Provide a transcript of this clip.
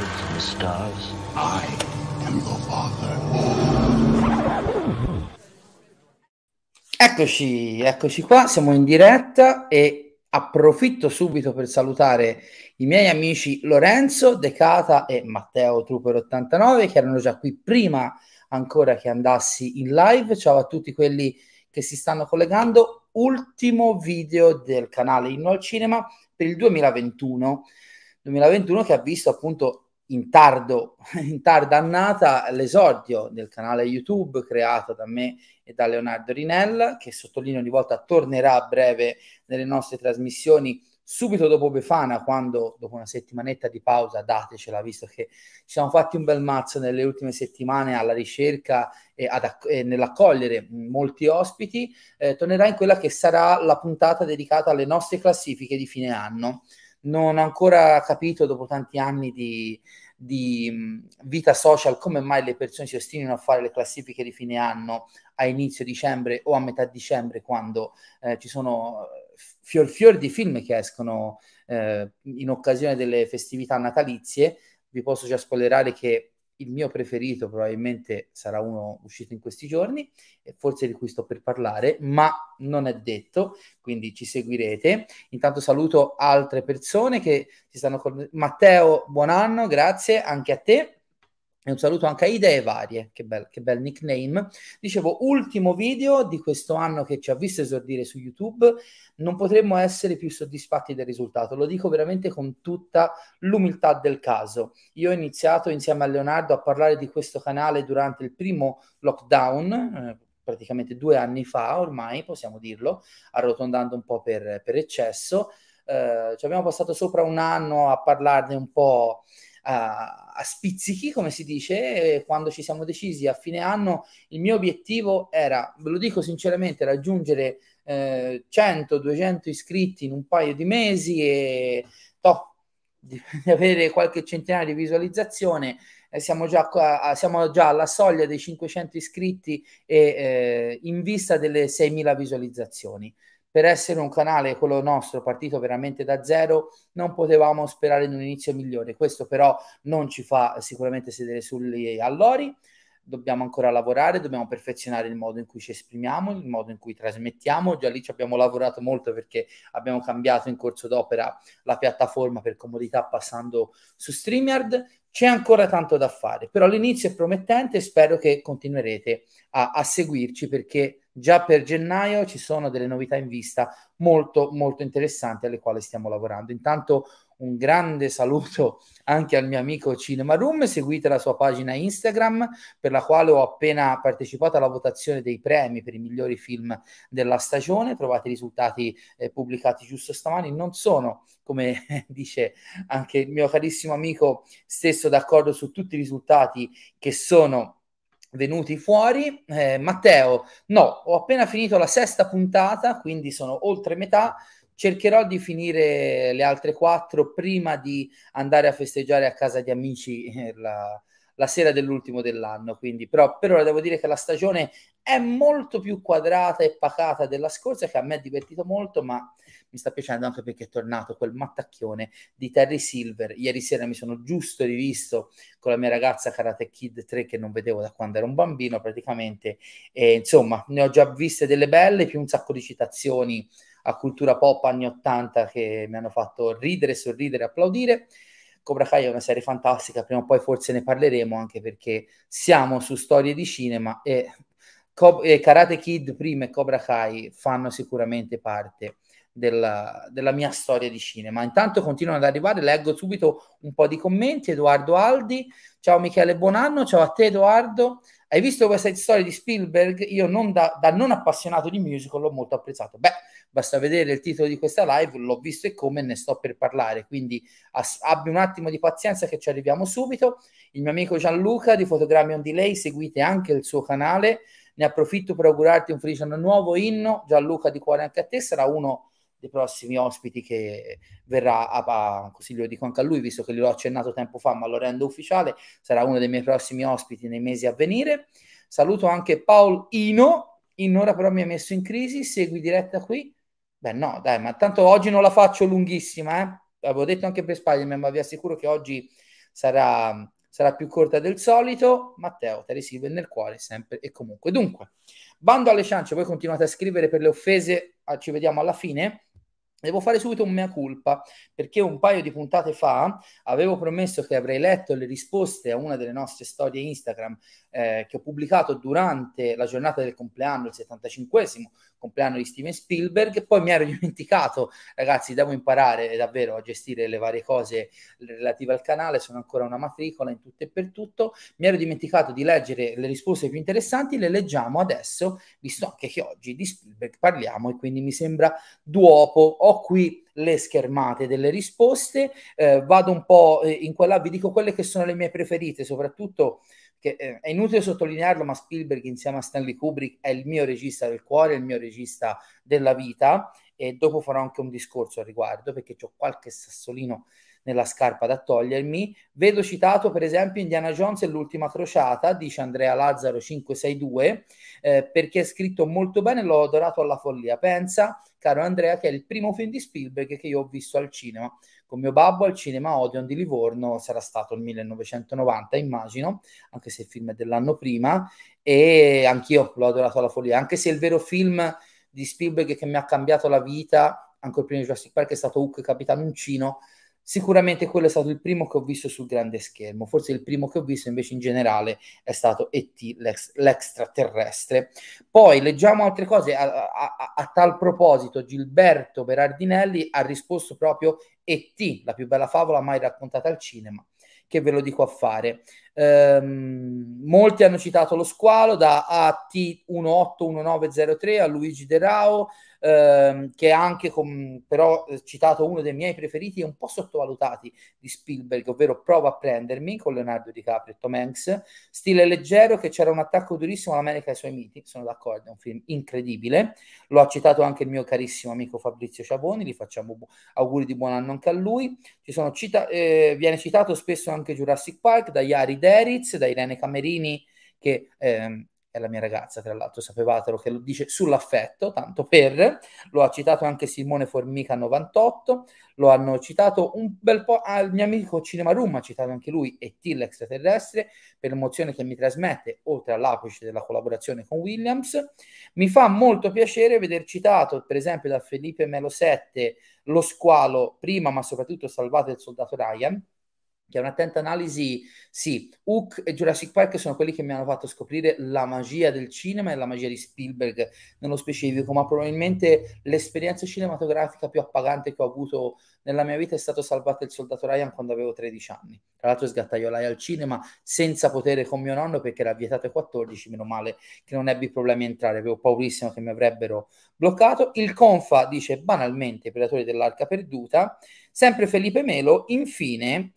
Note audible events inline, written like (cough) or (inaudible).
clouds and the stars. I am your father. Eccoci, eccoci qua, siamo in diretta e approfitto subito per salutare i miei amici Lorenzo, Decata e Matteo Trooper 89 che erano già qui prima ancora che andassi in live. Ciao a tutti quelli che si stanno collegando. Ultimo video del canale Inno al Cinema per il 2021. 2021 che ha visto appunto in, tardo, (laughs) in tarda annata l'esordio del canale YouTube creato da me e da Leonardo Rinella, che sottolineo di volta tornerà a breve nelle nostre trasmissioni subito dopo Befana, quando dopo una settimanetta di pausa, datecela, visto che ci siamo fatti un bel mazzo nelle ultime settimane alla ricerca e, ad, e nell'accogliere molti ospiti, eh, tornerà in quella che sarà la puntata dedicata alle nostre classifiche di fine anno. Non ho ancora capito, dopo tanti anni di, di vita social, come mai le persone si ostinino a fare le classifiche di fine anno a inizio dicembre o a metà dicembre, quando eh, ci sono fior fior di film che escono eh, in occasione delle festività natalizie. Vi posso già spoilerare che il mio preferito probabilmente sarà uno uscito in questi giorni, forse di cui sto per parlare, ma non è detto, quindi ci seguirete. Intanto saluto altre persone che si stanno con Matteo, buon anno, grazie anche a te. E un saluto anche a Idee Varie, che bel, che bel nickname. Dicevo, ultimo video di questo anno che ci ha visto esordire su YouTube, non potremmo essere più soddisfatti del risultato. Lo dico veramente con tutta l'umiltà del caso. Io ho iniziato insieme a Leonardo a parlare di questo canale durante il primo lockdown, eh, praticamente due anni fa ormai, possiamo dirlo, arrotondando un po' per, per eccesso. Eh, ci abbiamo passato sopra un anno a parlarne un po' a, a spizzichi, come si dice, quando ci siamo decisi a fine anno, il mio obiettivo era, ve lo dico sinceramente, raggiungere eh, 100-200 iscritti in un paio di mesi e toh, (laughs) di, avere qualche centinaio di visualizzazione. Eh, siamo, già qua, siamo già alla soglia dei 500 iscritti e eh, in vista delle 6.000 visualizzazioni per essere un canale, quello nostro, partito veramente da zero, non potevamo sperare in un inizio migliore. Questo però non ci fa sicuramente sedere sugli allori. Dobbiamo ancora lavorare, dobbiamo perfezionare il modo in cui ci esprimiamo, il modo in cui trasmettiamo. Già lì ci abbiamo lavorato molto perché abbiamo cambiato in corso d'opera la piattaforma per comodità passando su StreamYard. C'è ancora tanto da fare, però l'inizio è promettente e spero che continuerete a, a seguirci perché già per gennaio ci sono delle novità in vista molto molto interessanti alle quali stiamo lavorando. Intanto un grande saluto anche al mio amico Cinema Room, seguite la sua pagina Instagram per la quale ho appena partecipato alla votazione dei premi per i migliori film della stagione, trovate i risultati eh, pubblicati giusto stamani, non sono come (laughs) dice anche il mio carissimo amico stesso d'accordo su tutti i risultati che sono venuti fuori. Eh, Matteo, no, ho appena finito la sesta puntata, quindi sono oltre metà. Cercherò di finire le altre quattro prima di andare a festeggiare a casa di amici eh, la, la sera dell'ultimo dell'anno. Quindi, però, per ora devo dire che la stagione è molto più quadrata e pacata della scorsa, che a me è divertito molto, ma mi sta piacendo anche perché è tornato quel mattacchione di Terry Silver. Ieri sera mi sono giusto rivisto con la mia ragazza Karate Kid 3 che non vedevo da quando ero un bambino praticamente. E, insomma, ne ho già viste delle belle, più un sacco di citazioni a cultura pop anni 80 che mi hanno fatto ridere, sorridere, applaudire. Cobra Kai è una serie fantastica, prima o poi forse ne parleremo anche perché siamo su storie di cinema e, Co- e Karate Kid prima e Cobra Kai fanno sicuramente parte della, della, mia storia di cinema. Intanto continuano ad arrivare, leggo subito un po' di commenti. Edoardo Aldi, ciao Michele, buon anno, ciao a te Edoardo. Hai visto questa storia di Spielberg? Io non da, da, non appassionato di musical l'ho molto apprezzato. Beh, basta vedere il titolo di questa live, l'ho visto e come ne sto per parlare, quindi ass- abbi un attimo di pazienza che ci arriviamo subito. Il mio amico Gianluca di Fotogrammi on Delay, seguite anche il suo canale. Ne approfitto per augurarti un felice anno nuovo, Inno. Gianluca di cuore anche a te, sarà uno dei prossimi ospiti che verrà a, a, così lo dico anche a lui visto che gliel'ho accennato tempo fa ma lo rendo ufficiale sarà uno dei miei prossimi ospiti nei mesi a venire saluto anche Paul Ino in ora però mi ha messo in crisi segui diretta qui beh no dai ma tanto oggi non la faccio lunghissima eh avevo detto anche per Spider-Man, ma vi assicuro che oggi sarà, sarà più corta del solito. Matteo, Terry Silver nel cuore, sempre e comunque. Dunque, bando alle ciance, voi continuate a scrivere per le offese, ah, ci vediamo alla fine. Devo fare subito un mea culpa perché un paio di puntate fa avevo promesso che avrei letto le risposte a una delle nostre storie Instagram eh, che ho pubblicato durante la giornata del compleanno, il 75esimo compleanno di Steven Spielberg. Poi mi ero (laughs) dimenticato, ragazzi, devo imparare davvero a gestire le varie cose relative al canale, sono ancora una matricola in tutto e per tutto. Mi ero dimenticato di leggere le risposte più interessanti, le leggiamo adesso, visto anche che oggi di Spielberg parliamo e quindi mi sembra duopo ho qui le schermate delle risposte, eh, vado un po' eh, in quella, vi dico quelle che sono le mie preferite, soprattutto che eh, è inutile sottolinearlo, ma Spielberg insieme a Stanley Kubrick è il mio regista del cuore, il mio regista della vita e dopo farò anche un discorso al riguardo perché ho qualche sassolino nella scarpa da togliermi. Vedo citato per esempio Indiana Jones e l'ultima crociata, dice Andrea Lazzaro 562, eh, perché è scritto molto bene, l'ho adorato alla follia. Pensa, caro Andrea, che è il primo film di Spielberg che io ho visto al cinema. Con mio babbo al cinema Odeon di Livorno sarà stato il 1990, immagino, anche se il film è dell'anno prima, e anch'io l'ho adorato alla follia, anche se il vero film di Spielberg che mi ha cambiato la vita, ancora prima di Jurassic Park, è stato Hook Capitano Uncino, Sicuramente quello è stato il primo che ho visto sul grande schermo, forse il primo che ho visto invece in generale è stato E.T. L'ex- l'extraterrestre. Poi leggiamo altre cose, a, a, a, tal proposito Gilberto Berardinelli ha risposto proprio E.T., la più bella favola mai raccontata al cinema, che ve lo dico a fare. Ehm, molti hanno citato lo squalo da AT181903 a Luigi De Rao, ehm, che ha anche com- però eh, citato uno dei miei preferiti e un po' sottovalutati di Spielberg, ovvero Prova a prendermi con Leonardo DiCaprio e Tom Hanks. Stile leggero che c'era un attacco durissimo all'America e ai suoi miti, sono d'accordo, è un film incredibile. Lo ha citato anche il mio carissimo amico Fabrizio Ciavoni, gli facciamo bu- auguri di buon anno anche a lui. Cita- eh, viene citato spesso anche Jurassic Park da Yari Deritz, da Irene Camerini che ehm, è la mia ragazza, tra l'altro, sapevatelo che lo dice sull'affetto, tanto per, lo ha citato anche Simone Formica 98, lo hanno citato un bel po' al mio amico Cinema Room, ha citato anche lui e T l'extraterrestre per l'emozione che mi trasmette, oltre all'apice della collaborazione con Williams. Mi fa molto piacere veder citato, per esempio, da Felipe Melo 7, Lo squalo, prima ma soprattutto Salvate il soldato Ryan, che è un'attenta analisi, sì, Hook e Jurassic Park sono quelli che mi hanno fatto scoprire la magia del cinema e la magia di Spielberg nello specifico, ma probabilmente l'esperienza cinematografica più appagante che ho avuto nella mia vita è stato Salvate il soldato Ryan quando avevo 13 anni. Tra l'altro sgattaiolai al cinema senza potere con mio nonno perché era vietato ai 14, meno male che non ebbi problemi a entrare, avevo paurissimo che mi avrebbero bloccato. Il Confa dice banalmente Predatori dell'Arca Perduta, sempre Felipe Melo, infine